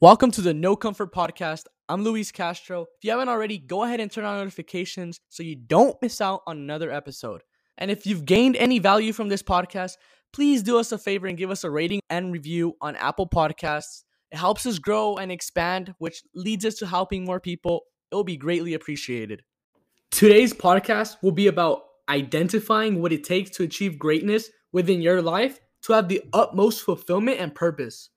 Welcome to the No Comfort Podcast. I'm Luis Castro. If you haven't already, go ahead and turn on notifications so you don't miss out on another episode. And if you've gained any value from this podcast, please do us a favor and give us a rating and review on Apple Podcasts. It helps us grow and expand, which leads us to helping more people. It will be greatly appreciated. Today's podcast will be about identifying what it takes to achieve greatness within your life to have the utmost fulfillment and purpose.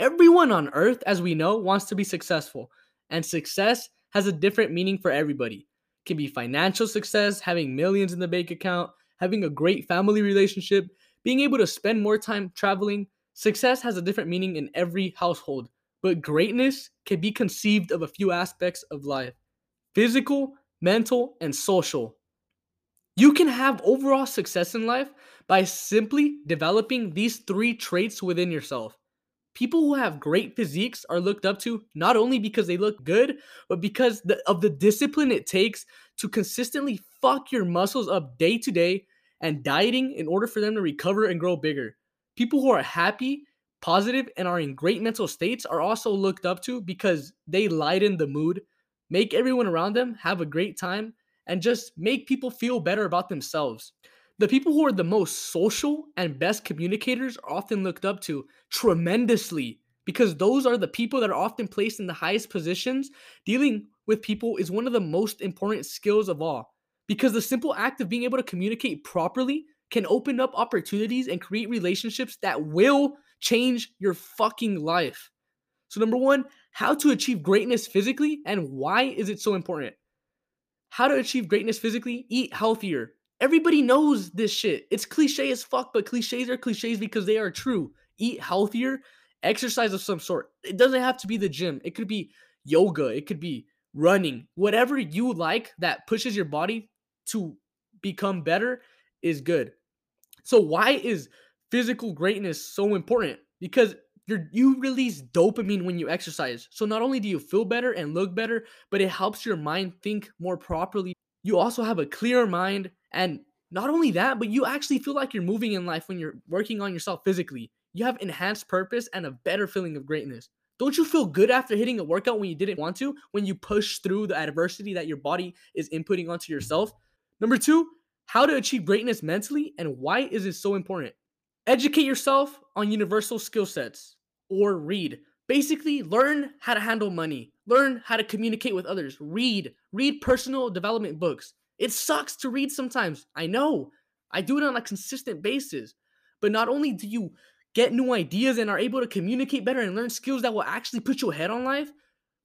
Everyone on earth, as we know, wants to be successful, and success has a different meaning for everybody. It can be financial success, having millions in the bank account, having a great family relationship, being able to spend more time traveling. Success has a different meaning in every household, but greatness can be conceived of a few aspects of life physical, mental, and social. You can have overall success in life by simply developing these three traits within yourself. People who have great physiques are looked up to not only because they look good, but because the, of the discipline it takes to consistently fuck your muscles up day to day and dieting in order for them to recover and grow bigger. People who are happy, positive, and are in great mental states are also looked up to because they lighten the mood, make everyone around them have a great time, and just make people feel better about themselves. The people who are the most social and best communicators are often looked up to tremendously because those are the people that are often placed in the highest positions. Dealing with people is one of the most important skills of all because the simple act of being able to communicate properly can open up opportunities and create relationships that will change your fucking life. So, number one, how to achieve greatness physically and why is it so important? How to achieve greatness physically? Eat healthier. Everybody knows this shit. It's cliche as fuck, but cliches are cliches because they are true. Eat healthier, exercise of some sort. It doesn't have to be the gym. It could be yoga, it could be running. Whatever you like that pushes your body to become better is good. So why is physical greatness so important? Because you you release dopamine when you exercise. So not only do you feel better and look better, but it helps your mind think more properly. You also have a clear mind and not only that, but you actually feel like you're moving in life when you're working on yourself physically. You have enhanced purpose and a better feeling of greatness. Don't you feel good after hitting a workout when you didn't want to, when you push through the adversity that your body is inputting onto yourself? Number two, how to achieve greatness mentally and why is it so important? Educate yourself on universal skill sets or read. Basically, learn how to handle money, learn how to communicate with others, read, read personal development books, it sucks to read sometimes. I know. I do it on a consistent basis. But not only do you get new ideas and are able to communicate better and learn skills that will actually put you ahead on life,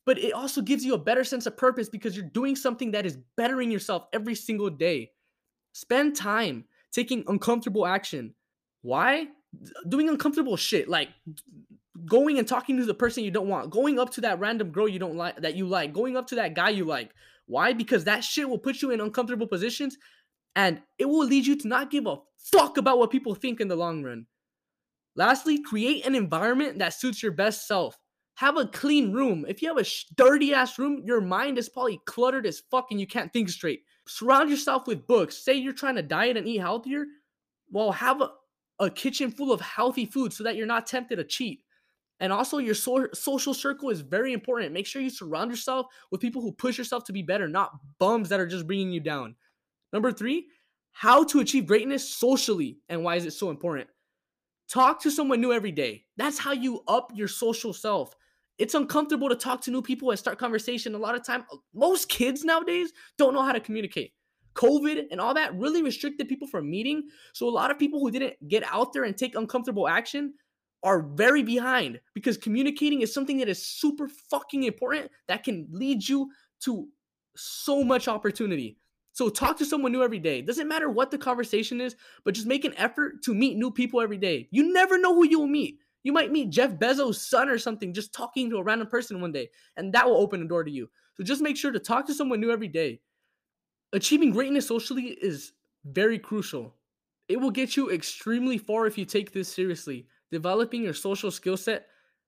but it also gives you a better sense of purpose because you're doing something that is bettering yourself every single day. Spend time taking uncomfortable action. Why? Doing uncomfortable shit like going and talking to the person you don't want, going up to that random girl you don't like that you like, going up to that guy you like, why? Because that shit will put you in uncomfortable positions and it will lead you to not give a fuck about what people think in the long run. Lastly, create an environment that suits your best self. Have a clean room. If you have a dirty ass room, your mind is probably cluttered as fuck and you can't think straight. Surround yourself with books. Say you're trying to diet and eat healthier. Well, have a, a kitchen full of healthy food so that you're not tempted to cheat. And also, your so- social circle is very important. Make sure you surround yourself with people who push yourself to be better, not bums that are just bringing you down. Number three, how to achieve greatness socially and why is it so important? Talk to someone new every day. That's how you up your social self. It's uncomfortable to talk to new people and start conversation. A lot of time, most kids nowadays don't know how to communicate. COVID and all that really restricted people from meeting. So a lot of people who didn't get out there and take uncomfortable action are very behind because communicating is something that is super fucking important that can lead you to so much opportunity. So talk to someone new every day. Doesn't matter what the conversation is, but just make an effort to meet new people every day. You never know who you'll meet. You might meet Jeff Bezos' son or something just talking to a random person one day, and that will open a door to you. So just make sure to talk to someone new every day. Achieving greatness socially is very crucial. It will get you extremely far if you take this seriously developing your social skill set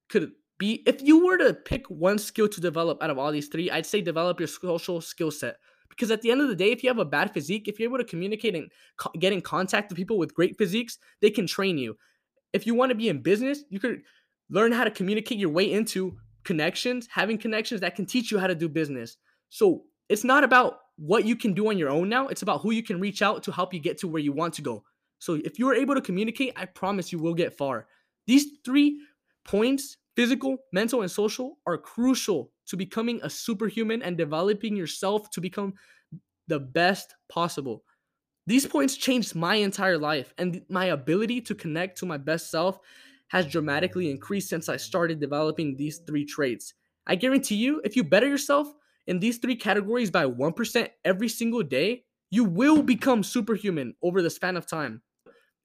could be if you were to pick one skill to develop out of all these three, I'd say develop your social skill set. Because at the end of the day, if you have a bad physique, if you're able to communicate and co- get in contact with people with great physiques, they can train you. If you want to be in business, you could learn how to communicate your way into connections, having connections that can teach you how to do business. So it's not about what you can do on your own now, it's about who you can reach out to help you get to where you want to go. So if you are able to communicate, I promise you will get far. These three points physical, mental, and social are crucial to becoming a superhuman and developing yourself to become the best possible. These points changed my entire life, and my ability to connect to my best self has dramatically increased since I started developing these three traits. I guarantee you, if you better yourself in these three categories by 1% every single day, you will become superhuman over the span of time.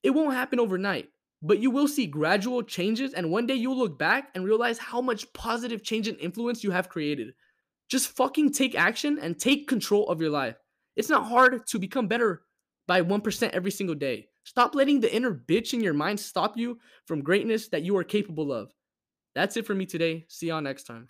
It won't happen overnight, but you will see gradual changes, and one day you'll look back and realize how much positive change and influence you have created. Just fucking take action and take control of your life. It's not hard to become better by 1% every single day. Stop letting the inner bitch in your mind stop you from greatness that you are capable of. That's it for me today. See y'all next time.